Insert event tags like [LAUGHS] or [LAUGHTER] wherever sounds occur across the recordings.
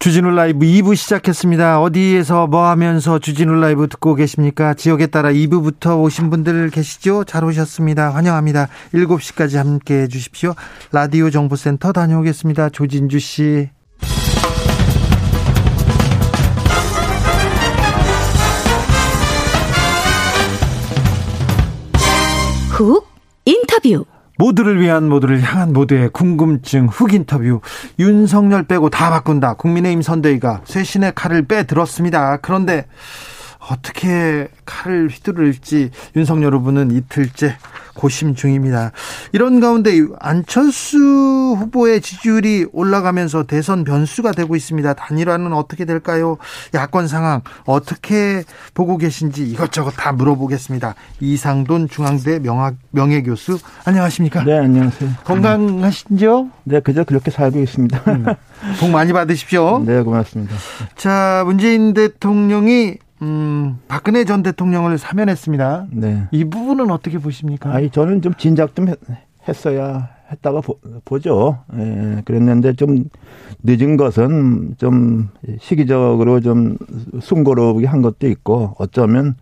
주진우 라이브 2부 시작했습니다. 어디에서 뭐 하면서 주진우 라이브 듣고 계십니까? 지역에 따라 2부부터 오신 분들 계시죠? 잘 오셨습니다. 환영합니다. 7시까지 함께 해 주십시오. 라디오 정보센터 다녀오겠습니다. 조진주 씨. 훅 인터뷰 모두를 위한 모두를 향한 모두의 궁금증 훅 인터뷰. 윤석열 빼고 다 바꾼다. 국민의힘 선대위가 쇄신의 칼을 빼들었습니다. 그런데 어떻게 칼을 휘두를지 윤석열 후보는 이틀째 고심 중입니다. 이런 가운데 안철수 후보의 지지율이 올라가면서 대선 변수가 되고 있습니다. 단일화는 어떻게 될까요? 야권 상황 어떻게 보고 계신지 이것저것 다 물어보겠습니다. 이상돈 중앙대 명학, 명예교수 안녕하십니까? 네, 안녕하세요. 건강하신지요? 네, 그저 그렇게 살고 있습니다. 음, 복 많이 받으십시오. 네, 고맙습니다. 자, 문재인 대통령이 음, 박근혜 전 대통령을 사면했습니다. 네. 이 부분은 어떻게 보십니까? 아니, 저는 좀 진작 좀 했, 어야 했다가 보, 죠 예, 그랬는데 좀 늦은 것은 좀 시기적으로 좀 순고롭게 한 것도 있고 어쩌면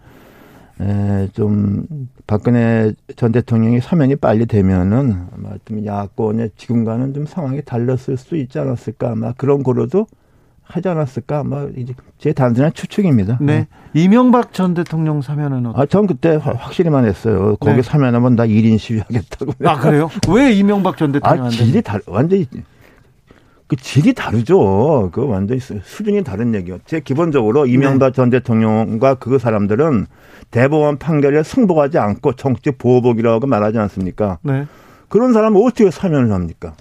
에, 좀 박근혜 전 대통령이 사면이 빨리 되면은 아마 좀 야권의 지금과는 좀 상황이 달랐을 수 있지 않았을까 아마 그런 거로도 하지 않았을까? 뭐 이제 제 단순한 추측입니다. 네. 네. 이명박 전 대통령 사면은 어떻게? 아, 전 그때 확실히만 했어요. 거기 네. 사면하면 나 1인 시위하겠다고. 아, 그래요? 왜 이명박 전 대통령 아, 질이 다 완전히 그 질이 다르죠. 그 완전히 수준이 다른 얘기요. 제 기본적으로 이명박 네. 전 대통령과 그 사람들은 대법원 판결에 승복하지 않고 정치 보복이라고 말하지 않습니까? 네. 그런 사람은 어떻게 사면을 합니까?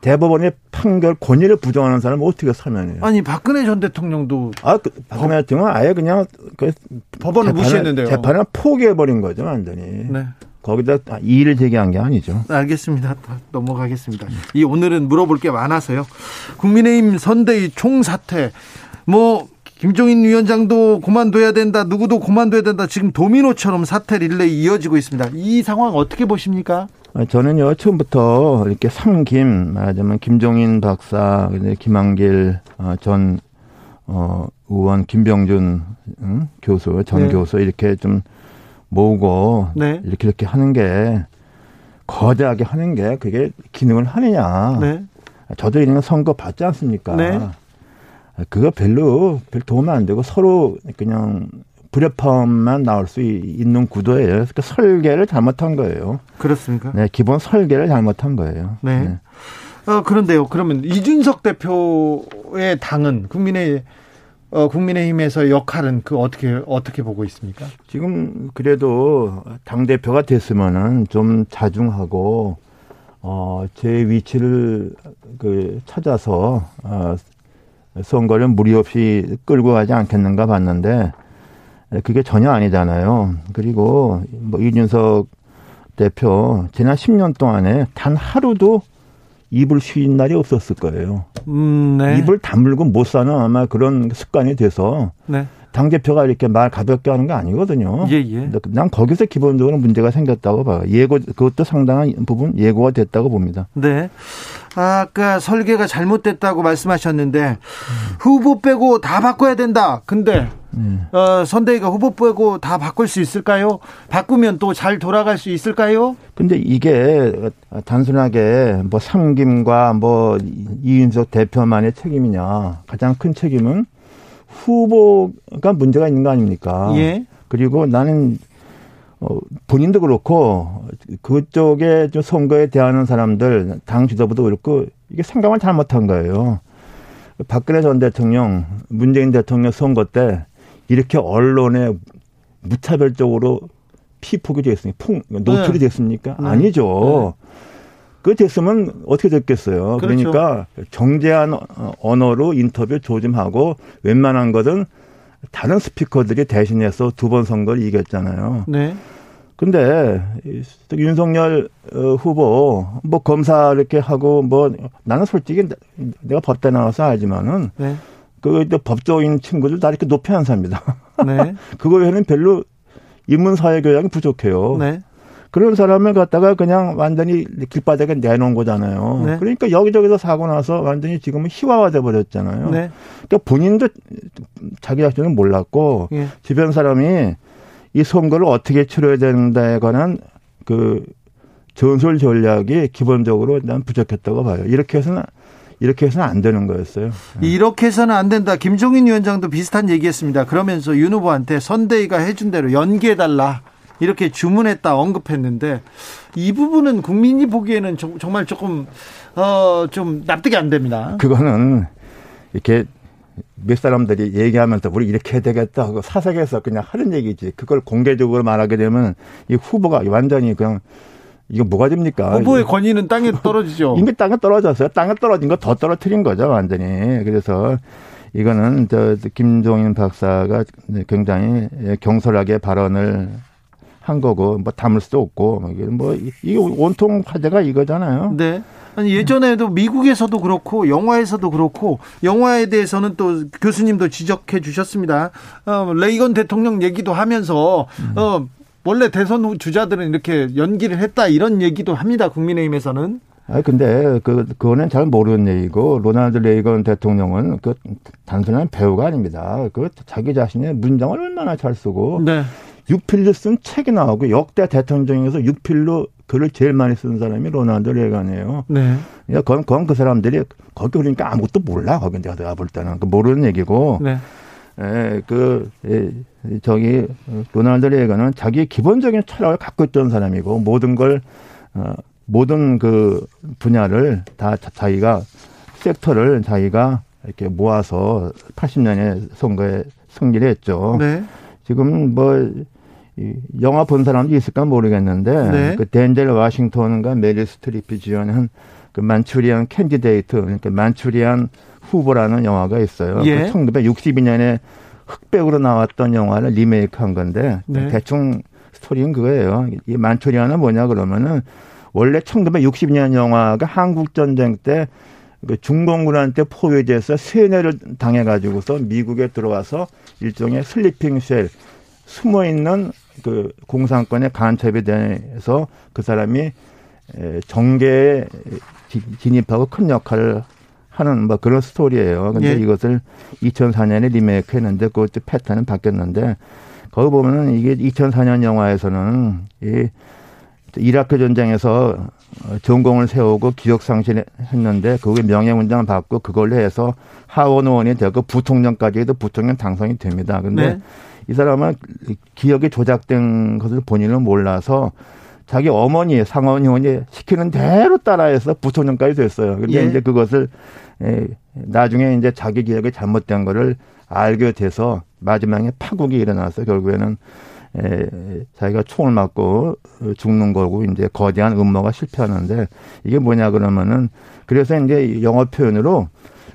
대법원의 판결 권위를 부정하는 사람은 어떻게 사면해요? 아니 박근혜 전 대통령도 아 그, 박근혜 법... 대통령은 아예 그냥 그 법원을 무시했는데요. 재판을 포기해 버린 거죠 완전히. 네. 거기다 이의를 제기한 게 아니죠. 알겠습니다. 넘어가겠습니다. 이 오늘은 물어볼 게 많아서요. 국민의힘 선대위 총사퇴 뭐 김종인 위원장도 그만둬야 된다. 누구도 그만둬야 된다. 지금 도미노처럼 사태 릴레이 이어지고 있습니다. 이 상황 어떻게 보십니까? 아, 저는요 처음부터 이렇게 삼김 말하자면 김종인 박사, 김한길 어, 전 어, 의원, 김병준 응? 교수, 전 네. 교수 이렇게 좀 모으고 네. 이렇게 이렇게 하는 게 거대하게 하는 게 그게 기능을 하느냐? 네. 저도 이런 선거 받지 않습니까? 네. 그거 별로 별 도움 안 되고 서로 그냥 불협화음만 나올 수 있는 구도예요. 그러니까 설계를 잘못한 거예요. 그렇습니까? 네, 기본 설계를 잘못한 거예요. 네. 네. 어, 그런데요. 그러면 이준석 대표의 당은 국민의 어, 국민의힘에서 역할은 그 어떻게 어떻게 보고 있습니까? 지금 그래도 당 대표가 됐으면은 좀 자중하고 어, 제 위치를 그 찾아서 어, 선거를 무리 없이 끌고 가지 않겠는가 봤는데 그게 전혀 아니잖아요. 그리고 뭐 이준석 대표 지난 10년 동안에 단 하루도 입을 쉬인 날이 없었을 거예요. 음, 네. 입을 다물고 못 사는 아마 그런 습관이 돼서 네. 당 대표가 이렇게 말 가볍게 하는 게 아니거든요. 예, 예. 난 거기서 기본적으로 문제가 생겼다고 봐요. 예고 그것도 상당한 부분 예고가 됐다고 봅니다. 네. 아까 설계가 잘못됐다고 말씀하셨는데 음. 후보 빼고 다 바꿔야 된다. 근데 네. 어, 선대위가 후보 빼고 다 바꿀 수 있을까요? 바꾸면 또 잘 돌아갈 수 있을까요? 근데 이게 단순하게 뭐 삼김과 뭐 이윤석 대표만의 책임이냐. 가장 큰 책임은 후보가 문제가 있는 거 아닙니까? 예. 그리고 나는 어, 본인도 그렇고 그쪽에 좀 선거에 대하는 사람들 당 지도부도 그렇고 이게 생각을 잘못한 거예요. 박근혜 전 대통령, 문재인 대통령 선거 때 이렇게 언론에 무차별적으로 피폭이 됐습니까? 폭, 노출이 네. 됐습니까? 네. 아니죠. 네. 그 됐으면 어떻게 됐겠어요. 그렇죠. 그러니까 정제한 언어로 인터뷰 조짐하고 웬만한 것은 다른 스피커들이 대신해서 두 번 선거를 이겼잖아요. 네. 근데 윤석열 어, 후보 뭐 검사 이렇게 하고 뭐 나는 솔직히 내가 법대 나와서 알지만은 네. 그 법조인 친구들 다 이렇게 높이 안 삽니다. 네. [LAUGHS] 그거 외에는 별로 인문 사회 교양이 부족해요. 네. 그런 사람을 갖다가 그냥 완전히 길바닥에 내놓은 거잖아요. 네. 그러니까 여기저기서 사고 나서 완전히 지금은 희화화돼 버렸잖아요. 네. 그러니까 본인도 자기 자신은 몰랐고 예. 주변 사람이 이 선거를 어떻게 치러야 된다에 관한 그 전술 전략이 기본적으로 난 부족했다고 봐요. 이렇게 해서는 이렇게 해서는 안 되는 거였어요. 네. 이렇게 해서는 안 된다. 김종인 위원장도 비슷한 얘기했습니다. 그러면서 윤 후보한테 선대위가 해준 대로 연기해달라. 이렇게 주문했다 언급했는데 이 부분은 국민이 보기에는 정말 조금 어 좀 납득이 안 됩니다. 그거는 이렇게 몇 사람들이 얘기하면서 우리 이렇게 해야 되겠다 하고 사석에서 그냥 하는 얘기지. 그걸 공개적으로 말하게 되면 이 후보가 완전히 그냥 이거 뭐가 됩니까? 후보의 권위는 땅에 떨어지죠. [LAUGHS] 이미 땅에 떨어졌어요. 땅에 떨어진 거 더 떨어뜨린 거죠, 완전히. 그래서 이거는 저 김종인 박사가 굉장히 경솔하게 발언을 한 거고 뭐 담을 수도 없고 뭐 이게 뭐 온통 화제가 이거잖아요. 네. 아니 예전에도 미국에서도 그렇고 영화에서도 그렇고 영화에 대해서는 또 교수님도 지적해 주셨습니다. 어, 레이건 대통령 얘기도 하면서 어 원래 대선 주자들은 이렇게 연기를 했다 이런 얘기도 합니다. 국민의힘에서는. 아 근데 그 그거는 잘 모르는 얘기고 로날드 레이건 대통령은 그 단순한 배우가 아닙니다. 그 자기 자신의 문장을 얼마나 잘 쓰고 네. 육필로 쓴 책이 나오고 역대 대통령 중에서 육필로 글을 제일 많이 쓴 사람이 로날드 레이건이에요. 네. 그러니까 그건, 그건 그 사람들이 거기 그러니까 아무것도 몰라. 거기 내가 볼 때는 그 모르는 얘기고. 네. 에, 그, 에, 저기, 로날드 레이건은 자기 기본적인 철학을 갖고 있던 사람이고, 모든 걸, 어, 모든 그 분야를 다 자기가, sector를 자기가 이렇게 모아서 80년에 선거에 승리를 했죠. 네. 지금 뭐, 영화 본 사람도 있을까 모르겠는데 네. 그 덴젤 와싱턴과 메릴 스트립이 주연한 그 Manchurian Candidate 그러니까 Manchurian 후보라는 영화가 있어요. 예. 그 1962년에 흑백으로 나왔던 영화를 리메이크한 건데 네. 대충 스토리는 그거예요. 이 Manchurian은 뭐냐 그러면은 원래 1960년 영화가 한국 전쟁 때 그 중공군한테 포위돼서 세뇌를 당해가지고서 미국에 들어와서 일종의 sleeping cell 숨어 있는 그 공산권의 간첩에 대해서 그 사람이 정계에 진입하고 큰 역할을 하는 뭐 그런 스토리예요. 근데 예. 이것을 2004년에 리메이크 했는데 그 패턴은 바뀌었는데 거기 보면은 이게 2004년 영화에서는 이 이라크 전쟁에서 전공을 세우고 기억 상실했는데 그게 명예문장을 받고 그걸로 해서 하원 의원이 되고 부통령까지 해도 부통령 당선이 됩니다. 근데 네. 이 사람은 기억이 조작된 것을 본인은 몰라서 자기 어머니 상원 의원이 시키는 대로 따라해서 부총장까지 됐어요. 근데 예. 이제 그것을 에, 나중에 이제 자기 기억이 잘못된 거를 알게 돼서 마지막에 파국이 일어나서 결국에는 에, 자기가 총을 맞고 죽는 거고 이제 거대한 음모가 실패하는데 이게 뭐냐 그러면은 그래서 이제 영어 표현으로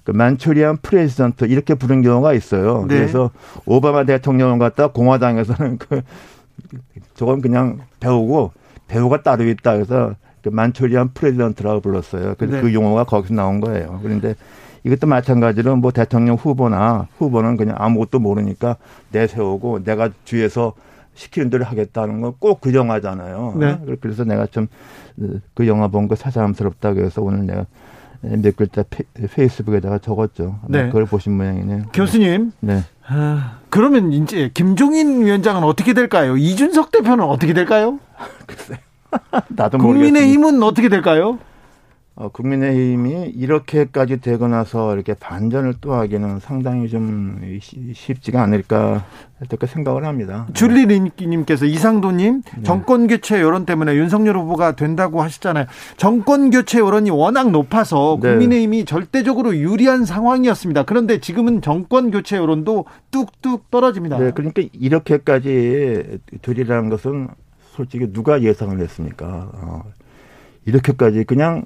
그 Manchurian president 이렇게 부른 경우가 있어요. 네. 그래서 오바마 대통령을 갖다 공화당에서는 [LAUGHS] 그 저건 그냥 배우고 배후가 따로 있다 그래서 그 Manchurian president라고 불렀어요. 그래서 네. 그 용어가 거기서 나온 거예요. 그런데 이것도 마찬가지로 뭐 대통령 후보나 후보는 그냥 아무것도 모르니까 내세우고 내가 뒤에서 시키는 대로 하겠다는 건꼭그 영화잖아요. 네. 그래서 내가 좀 그 영화 본 거 사사함스럽다고 해서 오늘 내가 몇 글자 페이스북에다가 적었죠. 네. 그걸 보신 모양이네요. 교수님. 네. 아, 그러면 이제 김종인 위원장은 어떻게 될까요? 이준석 대표는 어떻게 될까요? [LAUGHS] 글쎄. [LAUGHS] 나도 국민의힘은 어떻게 될까요? 어, 국민의힘이 이렇게까지 되고 나서 이렇게 반전을 또 하기는 상당히 좀 쉽지가 않을까 이렇게 생각을 합니다. 줄리님께서 이상도님 네. 정권 교체 여론 때문에 윤석열 후보가 된다고 하시잖아요. 정권 교체 여론이 워낙 높아서 네. 국민의힘이 네. 절대적으로 유리한 상황이었습니다. 그런데 지금은 정권 교체 여론도 뚝뚝 떨어집니다. 네, 그러니까 이렇게까지 되리라는 것은 솔직히 누가 예상을 했습니까? 어, 이렇게까지 그냥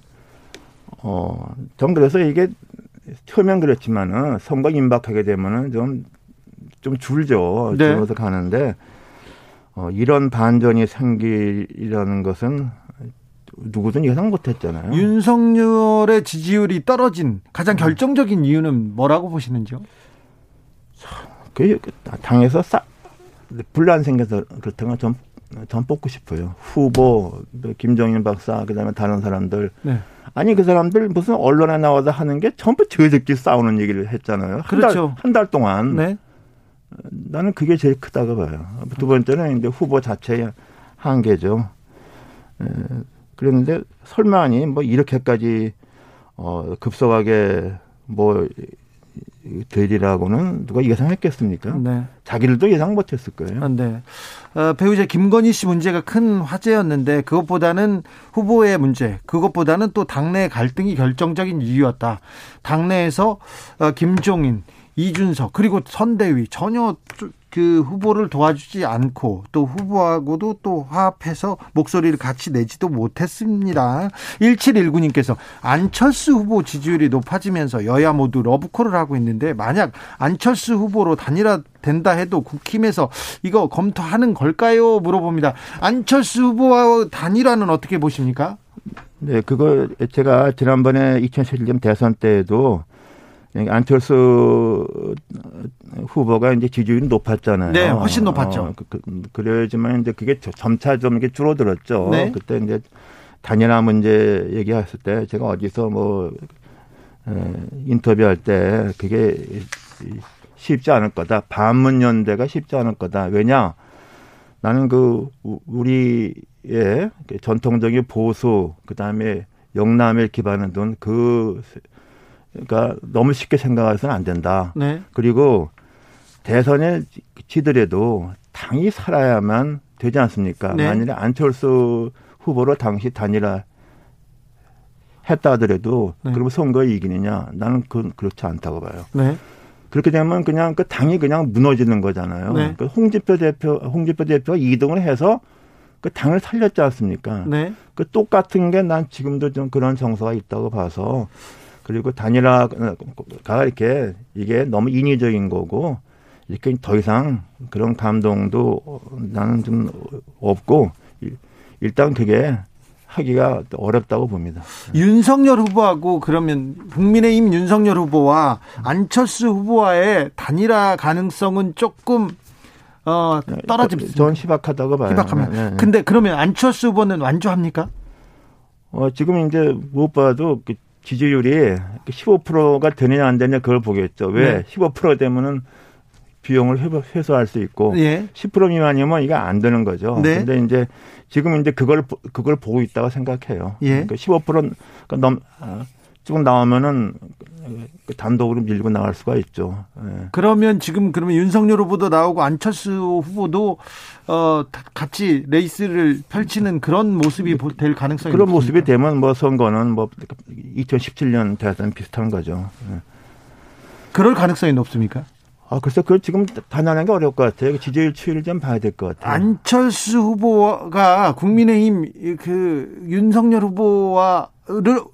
어, 전 그래서 이게 처음엔 그렇지만은 선거 임박하게 되면은 좀, 좀 줄죠. 네. 줄어서 가는데, 어, 이런 반전이 생기려는 것은 누구든 예상 못 했잖아요. 윤석열의 지지율이 떨어진 가장 결정적인 이유는 뭐라고 보시는지요? 그 당에서 싸 분란 생겨서 그렇다면 좀, 좀 뽑고 싶어요. 후보, 김정인 박사, 그 다음에 다른 사람들. 네. 아니, 그 사람들 무슨 언론에 나와서 하는 게 전부 저희들끼리 싸우는 얘기를 했잖아요. 그렇죠. 한달 동안. 네. 나는 그게 제일 크다고 봐요. 두 번째는 이제 후보 자체의 한계죠. 에, 그랬는데 설마니 뭐 이렇게까지 어 급속하게 뭐 되리라고는 누가 예상했겠습니까? 네. 자기들도 예상 못했을 거예요. 네. 어, 배우자 김건희 씨 문제가 큰 화제였는데 그것보다는 후보의 문제, 그것보다는 또 당내 갈등이 결정적인 이유였다. 당내에서 어, 김종인, 이준석 그리고 선대위 전혀 그 후보를 도와주지 않고 또 후보하고도 또 화합해서 목소리를 같이 내지도 못했습니다. 1719님께서 안철수 후보 지지율이 높아지면서 여야 모두 러브콜을 하고 있는데 만약 안철수 후보로 단일화 된다 해도 국힘에서 이거 검토하는 걸까요? 물어봅니다. 안철수 후보와 단일화는 어떻게 보십니까? 네, 그거 제가 지난번에 2017년 대선 때에도 안철수 후보가 이제 지지율이 높았잖아요. 네, 훨씬 높았죠. 어, 그, 그 래야지만 이제 그게 점차 좀 이렇게 줄어들었죠. 네. 그때 이제 단일화 문제 얘기했을 때 제가 어디서 뭐 에, 인터뷰할 때 그게 쉽지 않을 거다. 반문연대가 쉽지 않을 거다. 왜냐? 나는 그 우리의 전통적인 보수 그다음에 영남에 기반을 둔그 그러니까 너무 쉽게 생각해서는 안 된다. 네. 그리고 대선에 치더라도 당이 살아야만 되지 않습니까? 네. 만일에 안철수 후보로 당시 단일화 했다 하더라도 네. 그러면 선거에 이기느냐? 나는 그 그렇지 않다고 봐요. 네. 그렇게 되면 그냥 그 당이 그냥 무너지는 거잖아요. 네. 그 홍준표 대표 홍준표 대표가 2등을 해서 그 당을 살렸지 않습니까? 네. 그 똑같은 게 난 지금도 좀 그런 정서가 있다고 봐서 그리고 단일화가 이렇게 이게 너무 인위적인 거고 이렇게 더 이상 그런 감동도 나는 좀 없고 일단 그게 하기가 어렵다고 봅니다. 윤석열 후보하고 그러면 국민의힘 윤석열 후보와 안철수 후보와의 단일화 가능성은 조금 어 떨어집니다. 전 희박하다고 봐요. 희박하면. 네, 네. 근데 그러면 안철수 후보는 완주합니까? 어 지금 이제 무엇봐도 그 지지율이 15%가 되느냐 안 되느냐 그걸 보겠죠. 왜? 네. 15% 되면은 비용을 회수할 수 있고 예. 10% 미만이면 이게 안 되는 거죠. 네. 근데 이제 지금 이제 그걸 그걸 보고 있다고 생각해요. 예. 그러니까 15%가 넘 아, 조 금 나오면은 그 단독으로 밀고 나갈 수가 있죠. 예. 그러면 지금 그러면 윤석열 후보도 나오고 안철수 후보도 어 같이 레이스를 펼치는 그런 모습이 될 가능성이 그런 모습이 되면 뭐 선거는 뭐 2017년 대선 비슷한 거죠. 예. 그럴 가능성이 높습니까? 아, 글쎄, 그걸 지금 단언하는 게 어려울 것 같아요. 지지율 추이를 좀 봐야 될 것 같아요. 안철수 후보가 국민의힘 그 윤석열 후보와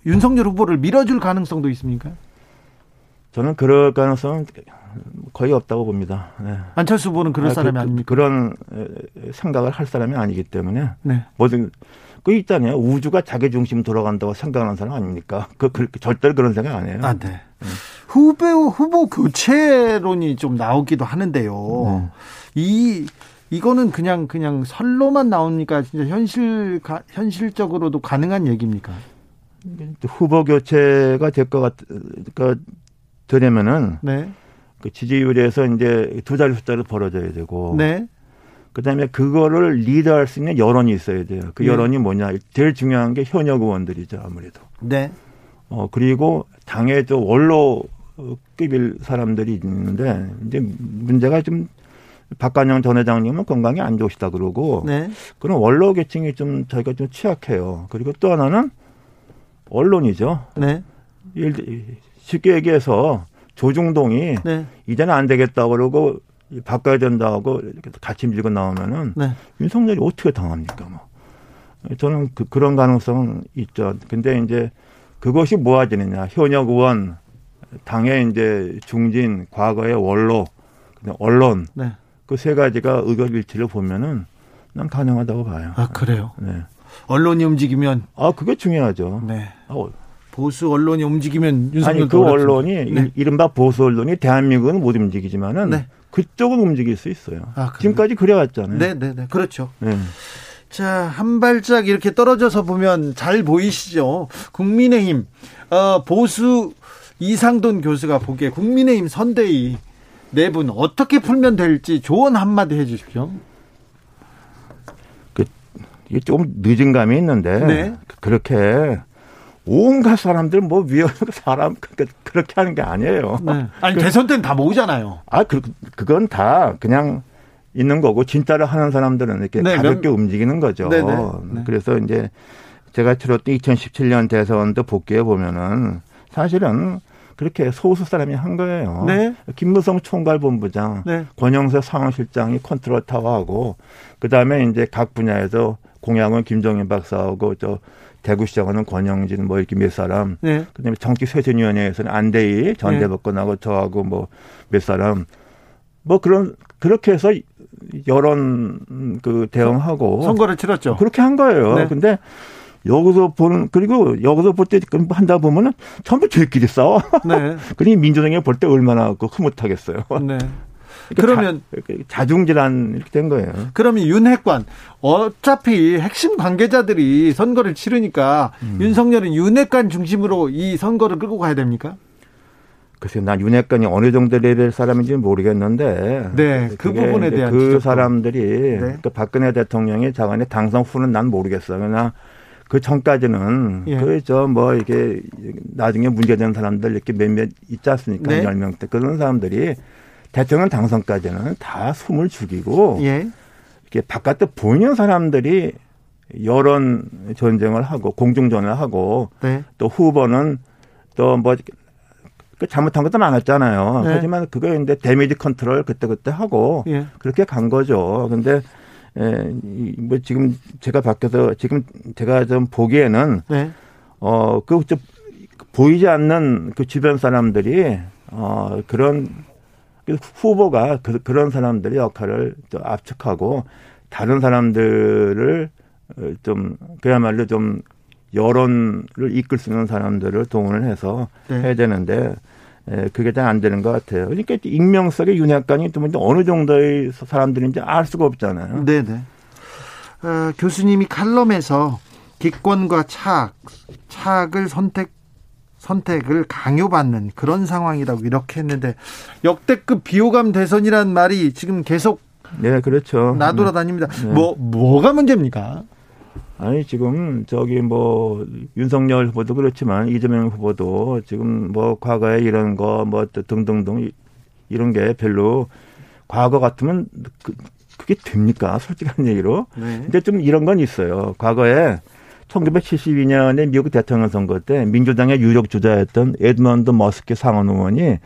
윤석열 후보를 밀어줄 가능성도 있습니까? 저는 그럴 가능성은 거의 없다고 봅니다. 네. 안철수 후보는 그럴 아, 그, 사람이 그, 아닙니까? 그런 생각을 할 사람이 아니기 때문에 네. 뭐든 그 있잖아요. 우주가 자기 중심 돌아간다고 생각하는 사람 아닙니까? 그, 그 절대로 그런 생각 안 해요. 아, 네. 네. 후보 후보 교체론이 좀 나오기도 하는데요. 네. 이 이거는 그냥 그냥 설로만 나옵니까? 진짜 현실 현실적으로도 가능한 얘기입니까? 후보 교체가 될 것 같, 그, 되려면은. 네. 그 지지율에서 이제 두 자리 숫자를 벌어져야 되고. 네. 그 다음에 그거를 리드할 수 있는 여론이 있어야 돼요. 그 네. 여론이 뭐냐. 제일 중요한 게 현역 의원들이죠, 아무래도. 네. 어, 그리고 당의 저 원로급일 사람들이 있는데, 이제 문제가 좀 박관영 전 회장님은 건강이 안 좋으시다 그러고. 네. 그런 원로 계층이 좀 저희가 좀 취약해요. 그리고 또 하나는 언론이죠. 네. 쉽게 얘기해서 조중동이 네. 이제는 안 되겠다 그러고 바꿔야 된다고 같이 밀고 나오면은 네. 윤석열이 어떻게 당합니까? 뭐 저는 그, 그런 가능성은 있죠. 근데 이제 그것이 모아지느냐 현역 의원 당의 이제 중진 과거의 원로 언론 네. 그세 가지가 의견 일치를 보면은 난 가능하다고 봐요. 아 그래요? 네. 언론이 움직이면 아 그게 중요하죠. 네. 어. 보수 언론이 움직이면 윤석열 아니 그 언론이 네. 이른바 보수 언론이 대한민국은 못 움직이지만은 네. 그쪽은 움직일 수 있어요. 아, 지금까지 그래왔잖아요. 네, 네, 네. 그렇죠. 네. 자, 한 발짝 이렇게 떨어져서 보면 잘 보이시죠? 국민의힘, 어, 보수 이상돈 교수가 보기에 국민의힘 선대위 내분 네 어떻게 풀면 될지 조언 한마디 해 주십시오. 그, 이게 조금 늦은 감이 있는데, 네. 그렇게 온갖 사람들 뭐 위험 [LAUGHS] 사람 그렇게 하는 게 아니에요. 네. 아니 대선 때는 다 모으잖아요. 아, 그 그건 다 그냥 있는 거고 진짜로 하는 사람들은 이렇게 네, 가볍게 면... 움직이는 거죠. 네, 네. 네. 그래서 이제 제가 치렀던 2017년 대선도 복귀해 보면은 사실은 그렇게 소수 사람이 한 거예요. 네. 김무성 총괄본부장, 네. 권영세 상황실장이 컨트롤 타워하고 그 다음에 이제 각 분야에서 공약은 김정인 박사하고 저 대구시장은 권영진 뭐 이렇게 몇 사람, 네. 그다음에 정치쇄신위원회에서는 안대희 전 네. 대법관하고 저하고 뭐 몇 사람, 뭐 그런 그렇게 해서 여론 그 대응하고 선거를 치렀죠. 그렇게 한 거예요. 네. 근데 여기서 보는 그리고 여기서 볼 때 한다 보면은 전부 저희끼리 싸워. 네. [LAUGHS] 그러니 민주당이 볼 때 얼마나 그 흐뭇하겠어요. 네. 그러면 자, 중질환 이렇게 된 거예요. 그러면 윤핵관 어차피 핵심 관계자들이 선거를 치르니까 음. 윤석열은 윤핵관 중심으로 이 선거를 끌고 가야 됩니까? 글쎄요, 난 윤핵관이 어느 정도 레벨 사람인지는 모르겠는데. 네, 그 부분에 대한 그 지적도. 사람들이 네. 그 박근혜 대통령이 자간의 당선 후는 난 모르겠어. 그러나 그 전까지는 예. 그저 뭐 이게 나중에 문제되는 사람들 이렇게 몇몇 있지 않습니까? 네. 10명 대 그런 사람들이 대통령 당선까지는 다 숨을 죽이고 예. 이렇게 바깥에 보이는 사람들이 여론 전쟁을 하고 공중전을 하고 네. 또 후보는 또뭐 그 잘못한 것도 많았잖아요. 네. 하지만 그거 이제 damage control 그때 그때 하고 예. 그렇게 간 거죠. 근데 에, 뭐 지금 제가 밖에서 지금 제가 좀 보기에는 네. 어그 보이지 않는 그 주변 사람들이 어 그런 후보가 그, 그런 사람들의 역할을 또 압축하고 다른 사람들을 어, 좀 그야말로 좀 여론을 이끌 수 있는 사람들을 동원을 해서 네. 해야 되는데 에, 그게 잘 안 되는 것 같아요. 그러니까 익명성의 윤핵관이 또 어느 정도의 사람들인지 알 수가 없잖아요. 네네. 어, 교수님이 칼럼에서 기권과 차악, 차악을 선택 선택을 강요받는 그런 상황이라고 이렇게 했는데 역대급 비호감 대선이란 말이 지금 계속 네 그렇죠 나돌아다닙니다. 네. 뭐 뭐가 문제입니까? 아니 지금 저기 뭐 윤석열 후보도 그렇지만 이재명 후보도 지금 뭐 과거에 이런 거 뭐 등등등 이런 게 별로 과거 같으면 그, 그게 됩니까? 솔직한 얘기로. 네. 근데 좀 이런 건 있어요. 과거에 1972년에 미국 대통령 선거 때 민주당의 유력 주자였던 에드먼드 머스키 상원 의원이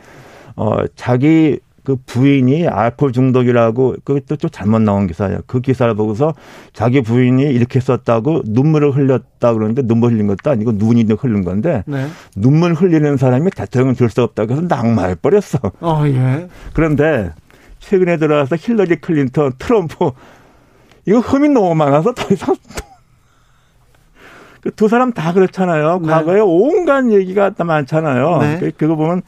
어 자기 그 부인이 알코올 중독이라고 그것도 좀 잘못 나온 기사예요. 그 기사를 보고서 자기 부인이 이렇게 썼다고 눈물을 흘렸다 그러는데 눈물 흘린 것도 아니고 눈이 흘린 건데 네. 눈물 흘리는 사람이 대통령 될 수 없다고 해서 낙마해 버렸어. 어, 예. 그런데 최근에 들어와서 힐러리 클린턴, 트럼프 이거 흠이 너무 많아서 더 이상 그 두 사람 다 그렇잖아요. 네. 과거에 온갖 얘기가 다 많잖아요. 네. 그, 그거 보면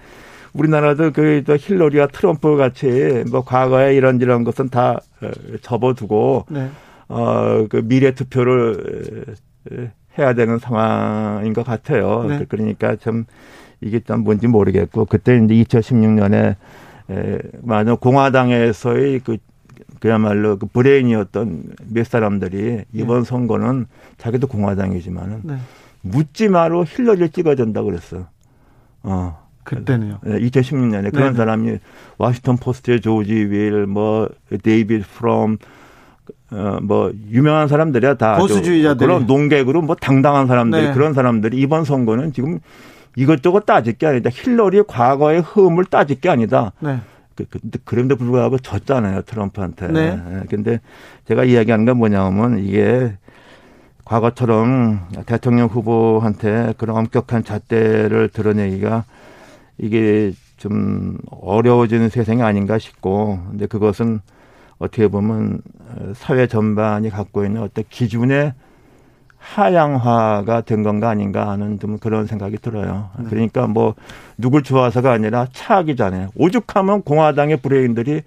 우리나라도 그 힐러리와 트럼프 같이 뭐 과거에 이런 이런 것은 다 어, 접어두고 네. 어그 미래 투표를 해야 되는 상황인 것 같아요. 네. 그러니까 좀 이게 좀 뭔지 모르겠고 그때 이제 2016년에 에, 많은 공화당에서의 그 그야말로 그 브레인이었던 몇 사람들이 이번 네. 선거는 자기도 공화당이지만은 네. 묻지 마로 힐러리를 찍어야 된다 그랬어. 어. 그때는요. 네, 2016년에 그런 네. 사람이 와싱턴 포스트의 조지 윌, 뭐 데이비드 프롬, 어, 뭐 유명한 사람들이야 다 보수주의자들 그런 논객으로 뭐 당당한 사람들 네. 그런 사람들이 이번 선거는 지금 이것저것 따질 게 아니다. 힐러리 과거의 흠을 따질 게 아니다. 네. 그, 근데 그럼에도 불구하고 졌잖아요 트럼프한테. 네. 예, 근데 제가 이야기하는 건 뭐냐면 이게 과거처럼 대통령 후보한테 그런 엄격한 잣대를 드러내기가 이게 좀 어려워지는 세상이 아닌가 싶고 근데 그것은 어떻게 보면 사회 전반이 갖고 있는 어떤 기준의 하향화가 된 건가 아닌가 하는 좀 그런 생각이 들어요. 네. 그러니까 뭐 누굴 좋아서가 아니라 차악이잖아요. 오죽하면 공화당의 브레인들이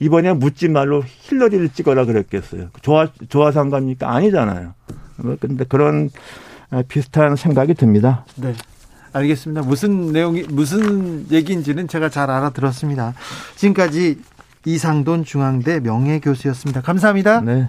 이번에 묻지 말로 힐러리를 찍어라 그랬겠어요. 좋아 좋아서 한 겁니까? 아니잖아요. 뭐 근데 그런 비슷한 생각이 듭니다. 네. 알겠습니다. 무슨 내용이 무슨 얘기인지는 제가 잘 알아들었습니다. 지금까지 이상돈 중앙대 명예교수였습니다. 감사합니다. 네.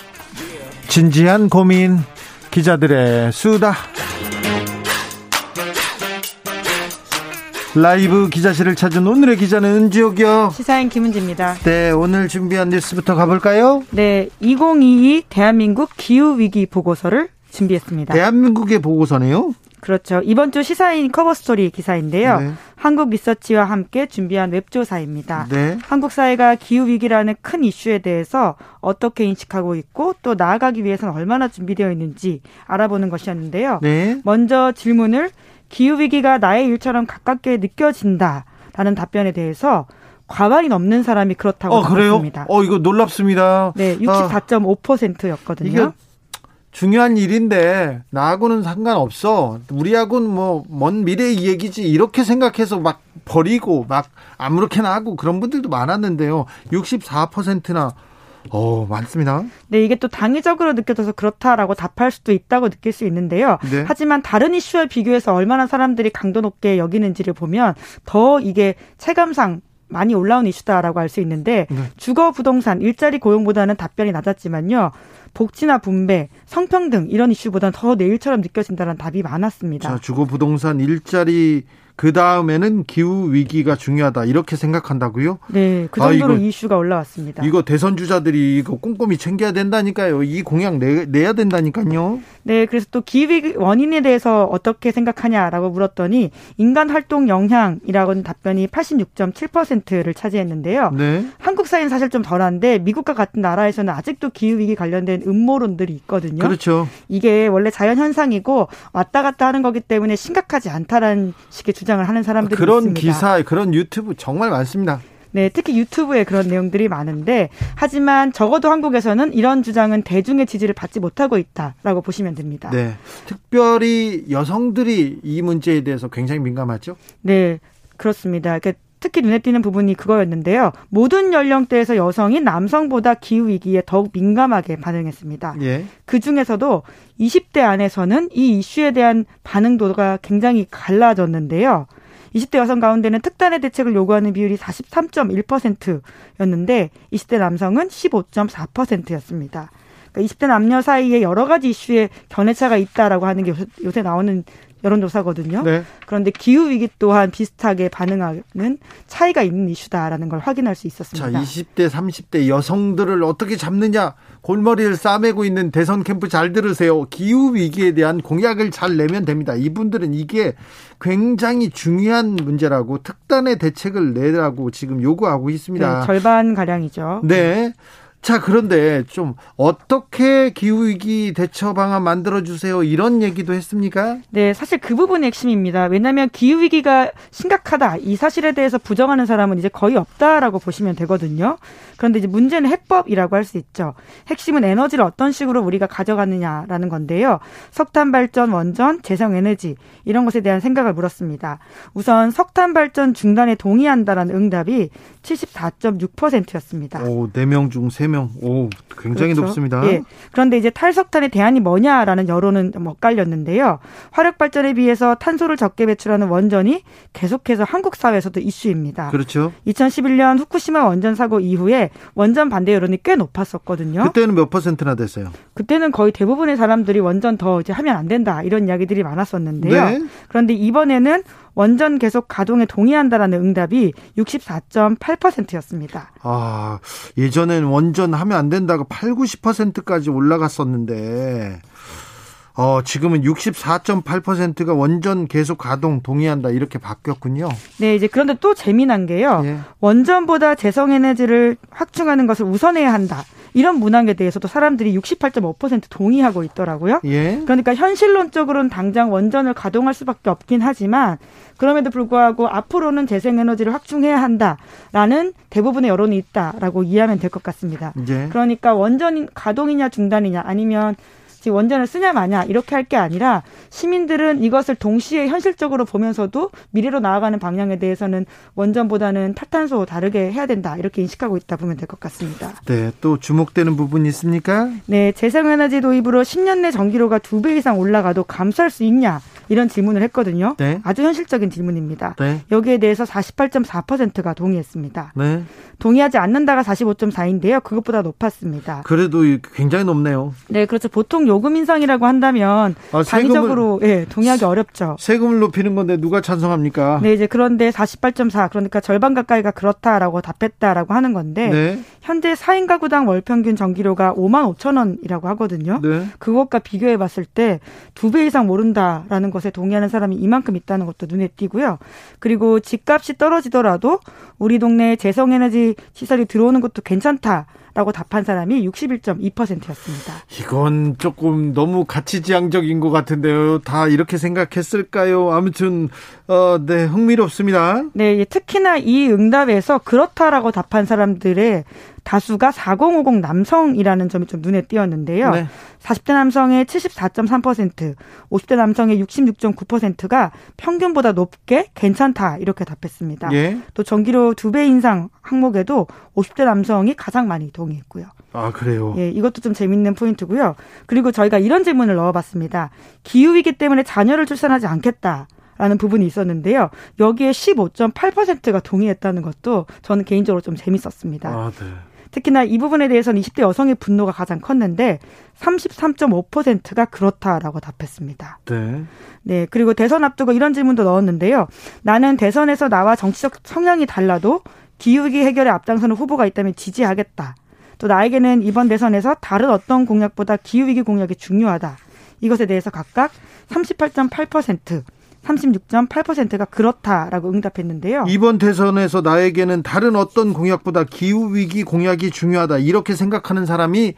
진지한 고민 기자들의 수다 라이브 기자실을 찾은 오늘의 기자는 은지옥이요. 시사인 김은지입니다. 네, 오늘 준비한 뉴스부터 가볼까요? 네, 2022 대한민국 기후위기 보고서를 준비했습니다. 대한민국의 보고서네요? 그렇죠. 이번 주 시사인 커버 스토리 기사인데요. 네. 한국 리서치와 함께 준비한 웹조사입니다. 네. 한국 사회가 기후 위기라는 큰 이슈에 대해서 어떻게 인식하고 있고 또 나아가기 위해서는 얼마나 준비되어 있는지 알아보는 것이었는데요. 네. 먼저 질문을 기후 위기가 나의 일처럼 가깝게 느껴진다라는 답변에 대해서 과반이 넘는 사람이 그렇다고 어, 답했습니다. 어, 이거 놀랍습니다. 네, 64.5%였거든요. 중요한 일인데 나하고는 상관없어. 우리하고는 뭐 먼 미래의 얘기지 이렇게 생각해서 막 버리고 막 아무렇게나 하고 그런 분들도 많았는데요. 64%나 어, 많습니다. 네, 이게 또 당위적으로 느껴져서 그렇다라고 답할 수도 있다고 느낄 수 있는데요. 네. 하지만 다른 이슈와 비교해서 얼마나 사람들이 강도 높게 여기는지를 보면 더 이게 체감상 많이 올라온 이슈다라고 알 수 있는데 네. 주거 부동산 일자리 고용보다는 답변이 낮았지만요. 복지나 분배, 성평등 이런 이슈보다는 더 내일처럼 느껴진다는 답이 많았습니다. 자, 주거 부동산 일자리 그 다음에는 기후 위기가 중요하다 이렇게 생각한다고요? 네, 그 정도로 아, 이거, 이슈가 올라왔습니다. 이거 대선 주자들이 이거 꼼꼼히 챙겨야 된다니까요. 이 공약 내, 내야 된다니까요. 네, 그래서 또 기후 위기 원인에 대해서 어떻게 생각하냐라고 물었더니 인간 활동 영향이라고는 답변이 86.7%를 차지했는데요. 네. 한국 사회는 사실 좀 덜한데 미국과 같은 나라에서는 아직도 기후 위기 관련된 음모론들이 있거든요. 그렇죠. 이게 원래 자연 현상이고 왔다 갔다 하는 거기 때문에 심각하지 않다라는 식의 주장 주장을 하는 사람들이 그런 있습니다. 기사, 그런 유튜브 정말 많습니다. 네, 특히 유튜브에 그런 내용들이 많은데 하지만 적어도 한국에서는 이런 주장은 대중의 지지를 받지 못하고 있다라고 보시면 됩니다. 네. 특별히 여성들이 이 문제에 대해서 굉장히 민감하죠? 네. 그렇습니다. 그러니까 특히 눈에 띄는 부분이 그거였는데요. 모든 연령대에서 여성이 남성보다 기후 위기에 더욱 민감하게 반응했습니다. 예. 그 중에서도 20대 안에서는 이 이슈에 대한 반응도가 굉장히 갈라졌는데요. 20대 여성 가운데는 특단의 대책을 요구하는 비율이 43.1%였는데 20대 남성은 15.4%였습니다. 그러니까 20대 남녀 사이에 여러 가지 이슈에 견해차가 있다라고 하는 게 요새 나오는 여론조사거든요. 네. 그런데 기후 위기 또한 비슷하게 반응하는 차이가 있는 이슈다라는 걸 확인할 수 있었습니다. 자, 20대, 30대 여성들을 어떻게 잡느냐? 골머리를 싸매고 있는 대선 캠프 잘 들으세요. 기후 위기에 대한 공약을 잘 내면 됩니다. 이분들은 이게 굉장히 중요한 문제라고 특단의 대책을 내라고 지금 요구하고 있습니다. 네, 절반 가량이죠. 네. 자, 그런데 좀 어떻게 기후위기 대처 방안 만들어주세요. 이런 얘기도 했습니까? 네, 사실 그 부분이 핵심입니다. 왜냐하면 기후위기가 심각하다. 이 사실에 대해서 부정하는 사람은 이제 거의 없다라고 보시면 되거든요. 그런데 이제 문제는 해법이라고 할 수 있죠. 핵심은 에너지를 어떤 식으로 우리가 가져가느냐라는 건데요. 석탄 발전, 원전, 재생 에너지 이런 것에 대한 생각을 물었습니다. 우선 석탄 발전 중단에 동의한다라는 응답이 74.6%였습니다. 오, 4명 중 3명. 오, 굉장히 그렇죠. 높습니다. 예. 그런데 이제 탈석탄의 대안이 뭐냐라는 여론은 좀 엇갈렸는데요. 화력 발전에 비해서 탄소를 적게 배출하는 원전이 계속해서 한국 사회에서도 이슈입니다. 그렇죠. 2011년 후쿠시마 원전 사고 이후에 원전 반대 여론이 꽤 높았었거든요. 그때는 몇 퍼센트나 됐어요? 그때는 거의 대부분의 사람들이 원전 더 이제 하면 안 된다 이런 이야기들이 많았었는데요. 네. 그런데 이번에는 원전 계속 가동에 동의한다라는 응답이 64.8%였습니다. 아, 예전엔 원전 하면 안 된다고 8, 90%까지 올라갔었는데 어, 지금은 64.8%가 원전 계속 가동 동의한다 이렇게 바뀌었군요. 네, 이제 그런데 또 재미난 게요. 예. 원전보다 재성에너지를 확충하는 것을 우선해야 한다. 이런 문항에 대해서도 사람들이 68.5% 동의하고 있더라고요. 예. 그러니까 현실론적으로는 당장 원전을 가동할 수밖에 없긴 하지만 그럼에도 불구하고 앞으로는 재생에너지를 확충해야 한다라는 대부분의 여론이 있다라고 이해하면 될 것 같습니다. 예. 그러니까 원전 가동이냐 중단이냐 아니면 지금 원전을 쓰냐 마냐 이렇게 할 게 아니라 시민들은 이것을 동시에 현실적으로 보면서도 미래로 나아가는 방향에 대해서는 원전보다는 탈탄소 다르게 해야 된다 이렇게 인식하고 있다 보면 될 것 같습니다. 네, 또 주목되는 부분이 있습니까? 네, 재생에너지 도입으로 10년 내 전기료가 두 배 이상 올라가도 감수할 수 있냐 이런 질문을 했거든요. 네. 아주 현실적인 질문입니다. 네. 여기에 대해서 48.4%가 동의했습니다. 네. 동의하지 않는다가 45.4인데요. 그것보다 높았습니다. 그래도 굉장히 높네요. 네, 그렇죠. 보통 요금 인상이라고 한다면 아, 단위적으로 예, 동의하기 어렵죠. 세금을 높이는 건데 누가 찬성합니까? 네, 이제 그런데 48.4 그러니까 절반 가까이가 그렇다라고 답했다라고 하는 건데 네. 현재 4인 가구당 월 평균 전기료가 5만 5천 원이라고 하거든요. 네. 그것과 비교해 봤을 때 두 배 이상 모른다라는 것에 동의하는 사람이 이만큼 있다는 것도 눈에 띄고요. 그리고 집값이 떨어지더라도 우리 동네에 재성에너지 시설이 들어오는 것도 괜찮다. 라고 답한 사람이 61.2%였습니다. 이건 조금 너무 가치지향적인 것 같은데요. 다 이렇게 생각했을까요? 아무튼 어, 네, 흥미롭습니다. 네, 특히나 이 응답에서 그렇다라고 답한 사람들의 다수가 4050 남성이라는 점이 좀 눈에 띄었는데요. 네. 40대 남성의 74.3%, 50대 남성의 66.9%가 평균보다 높게 괜찮다 이렇게 답했습니다. 예. 또 전기료 두 배 인상 항목에도 50대 남성이 가장 많이 동의했고요. 아, 그래요? 예, 이것도 좀 재밌는 포인트고요. 그리고 저희가 이런 질문을 넣어봤습니다. 기후위기 때문에 자녀를 출산하지 않겠다. 라는 부분이 있었는데요. 여기에 15.8%가 동의했다는 것도 저는 개인적으로 좀 재밌었습니다. 아, 네. 특히나 이 부분에 대해서는 20대 여성의 분노가 가장 컸는데 33.5%가 그렇다라고 답했습니다. 네. 네. 그리고 대선 앞두고 이런 질문도 넣었는데요. 나는 대선에서 나와 정치적 성향이 달라도 기후위기 해결에 앞장서는 후보가 있다면 지지하겠다. 또 나에게는 이번 대선에서 다른 어떤 공약보다 기후위기 공약이 중요하다. 이것에 대해서 각각 38.8%, 36.8%가 그렇다라고 응답했는데요. 이번 대선에서 나에게는 다른 어떤 공약보다 기후 위기 공약이 중요하다 이렇게 생각하는 사람이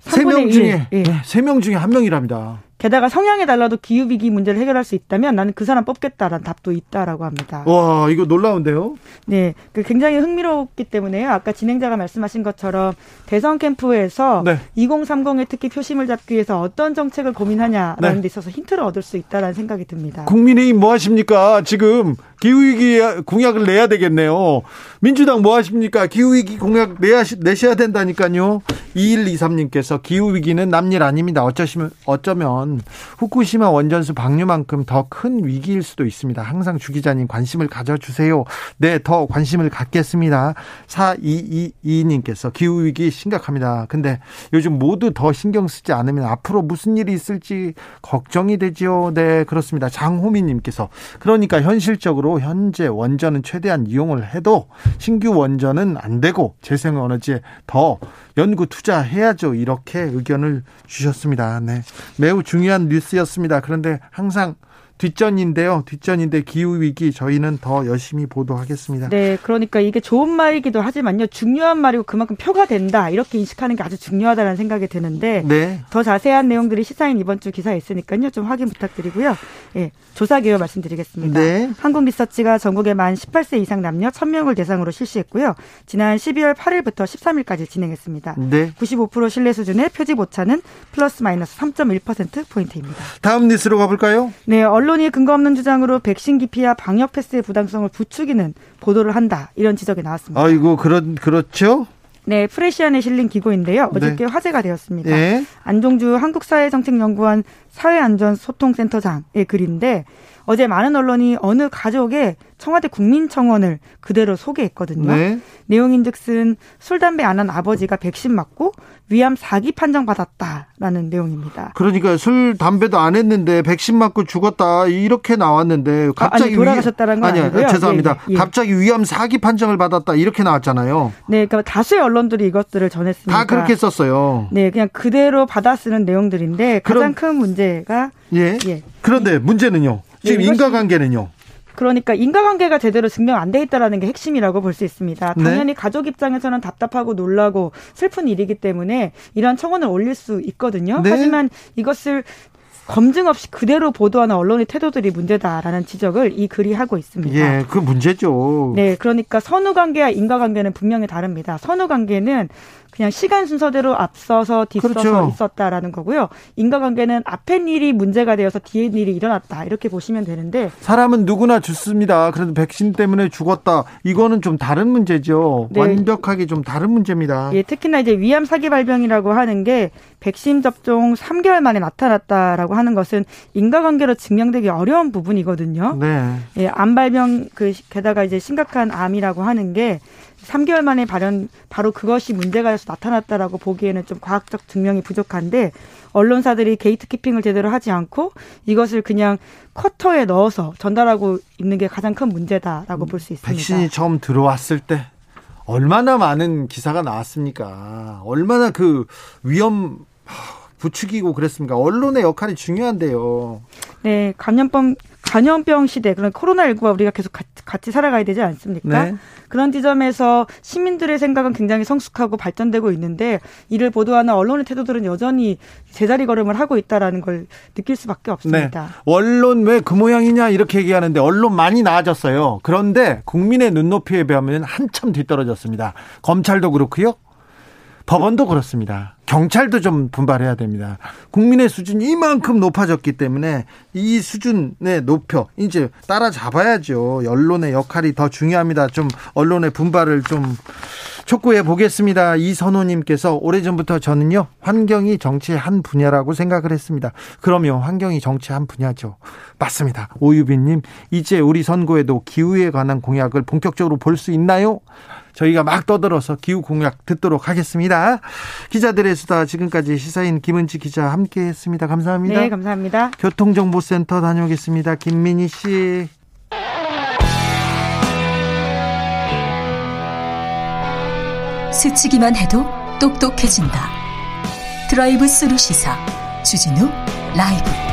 세명 중에 예. 네, 세명 중에 한 명이랍니다. 게다가 성향에 달라도 기후위기 문제를 해결할 수 있다면 나는 그 사람 뽑겠다라는 답도 있다라고 합니다. 와, 이거 놀라운데요? 네. 그 굉장히 흥미롭기 때문에요. 아까 진행자가 말씀하신 것처럼 대선 캠프에서 네. 2030의 특히 표심을 잡기 위해서 어떤 정책을 고민하냐라는 네. 데 있어서 힌트를 얻을 수 있다라는 생각이 듭니다. 국민의힘 뭐 하십니까? 지금 기후위기 공약을 내야 되겠네요. 민주당 뭐 하십니까? 기후위기 공약 내야, 내셔야 된다니까요. 2123님께서 기후위기는 남일 아닙니다. 어쩌시면, 어쩌면 후쿠시마 원전수 방류만큼 더 큰 위기일 수도 있습니다. 항상 주 기자님 관심을 가져주세요. 네, 더 관심을 갖겠습니다. 4222님께서 기후위기 심각합니다. 근데 요즘 모두 더 신경 쓰지 않으면 앞으로 무슨 일이 있을지 걱정이 되지요. 네, 그렇습니다. 장호미님께서 그러니까 현실적으로 현재 원전은 최대한 이용을 해도 신규 원전은 안 되고 재생에너지에 더 연구 투자해야죠. 이렇게 의견을 주셨습니다. 네. 매우 중요 한 뉴스였습니다. 그런데 항상 뒷전인데요. 뒷전인데 기후 위기 저희는 더 열심히 보도하겠습니다. 네, 그러니까 이게 좋은 말이기도 하지만요. 중요한 말이고 그만큼 표가 된다. 이렇게 인식하는 게 아주 중요하다는 생각이 드는데 네. 더 자세한 내용들이 시사인 이번 주 기사에 있으니까요. 좀 확인 부탁드리고요. 예. 조사 개요 말씀드리겠습니다. 네. 한국 리서치가 전국의 만 18세 이상 남녀 1000명을 대상으로 실시했고요. 지난 12월 8일부터 13일까지 진행했습니다. 네. 95% 신뢰 수준의 표지 오차는 플러스 마이너스 3.1% 포인트입니다. 다음 뉴스로 가볼까요? 네, 언론 언론이 근거 없는 주장으로 백신 기피와 방역 패스의 부당성을 부추기는 보도를 한다 이런 지적이 나왔습니다. 아이고 그런 그렇죠. 네, 프레시안에 실린 기고인데요. 어저께 네. 화제가 되었습니다. 네. 안종주 한국사회정책연구원 사회안전소통센터장의 글인데 어제 많은 언론이 어느 가족의 청와대 국민청원을 그대로 소개했거든요. 네. 내용인즉슨 술 담배 안 한 아버지가 백신 맞고 위암 사기 판정 받았다라는 내용입니다. 그러니까 술 담배도 안 했는데 백신 맞고 죽었다 이렇게 나왔는데 갑자기 아, 아니, 돌아가셨다는 건 아니요, 아니고요. 죄송합니다. 예, 예. 갑자기 위암 사기 판정을 받았다 이렇게 나왔잖아요. 네, 그러니까 다수의 언론들이 이것들을 전했습니다. 다 그렇게 썼어요. 네, 그냥 그대로 받아쓰는 내용들인데 가장 큰 문제가 예. 예. 그런데 문제는요. 지금 네, 인과관계는요. 그러니까 인과관계가 제대로 증명 안 돼 있다라는 게 핵심이라고 볼 수 있습니다. 네. 당연히 네. 가족 입장에서는 답답하고 놀라고 슬픈 일이기 때문에 이런 청원을 올릴 수 있거든요. 네. 하지만 이것을 검증 없이 그대로 보도하는 언론의 태도들이 문제다라는 지적을 이 글이 하고 있습니다. 예, 그 문제죠. 네, 그러니까 선후 관계와 인과 관계는 분명히 다릅니다. 선후 관계는 그냥 시간 순서대로 앞서서 뒤서서 그렇죠. 있었다라는 거고요. 인과관계는 앞에 일이 문제가 되어서 뒤에 일이 일어났다 이렇게 보시면 되는데 사람은 누구나 죽습니다. 그래도 백신 때문에 죽었다. 이거는 좀 다른 문제죠. 네. 완벽하게 좀 다른 문제입니다. 예, 특히나 이제 위암 사기 발병이라고 하는 게 백신 접종 3개월 만에 나타났다라고 하는 것은 인과관계로 증명되기 어려운 부분이거든요. 네. 예, 암 발병 그 게다가 이제 심각한 암이라고 하는 게 3개월 만에 발현 바로 그것이 문제가 돼서 나타났다라고 보기에는 좀 과학적 증명이 부족한데 언론사들이 게이트키핑을 제대로 하지 않고 이것을 그냥 쿼터에 넣어서 전달하고 있는 게 가장 큰 문제다라고 볼 수 있습니다. 백신이 처음 들어왔을 때 얼마나 많은 기사가 나왔습니까? 얼마나 그 위험 부추기고 그랬습니까? 언론의 역할이 중요한데요. 네, 감염병 감염병 시대 그런 코로나19와 우리가 계속 같이 살아가야 되지 않습니까? 네. 그런 지점에서 시민들의 생각은 굉장히 성숙하고 발전되고 있는데 이를 보도하는 언론의 태도들은 여전히 제자리 걸음을 하고 있다라는 걸 느낄 수밖에 없습니다. 네. 언론 왜 그 모양이냐 이렇게 얘기하는데 언론 많이 나아졌어요. 그런데 국민의 눈높이에 비하면 한참 뒤떨어졌습니다. 검찰도 그렇고요. 법원도 그렇습니다. 경찰도 좀 분발해야 됩니다. 국민의 수준이 이만큼 높아졌기 때문에 이 수준에 높여 이제 따라잡아야죠. 언론의 역할이 더 중요합니다. 좀 언론의 분발을 좀 촉구해 보겠습니다. 이선호님께서 오래전부터 저는요 환경이 정치의 한 분야라고 생각을 했습니다. 그러면 환경이 정치의 한 분야죠. 맞습니다. 오유빈님 이제 우리 선거에도 기후에 관한 공약을 본격적으로 볼 수 있나요? 저희가 막 떠들어서 기후 공약 듣도록 하겠습니다. 기자들의 수다 지금까지 시사인 김은지 기자 함께했습니다. 감사합니다. 네, 감사합니다. 교통정보센터 다녀오겠습니다. 김민희 씨. 스치기만 해도 똑똑해진다. 드라이브 스루 시사 주진우 라이브.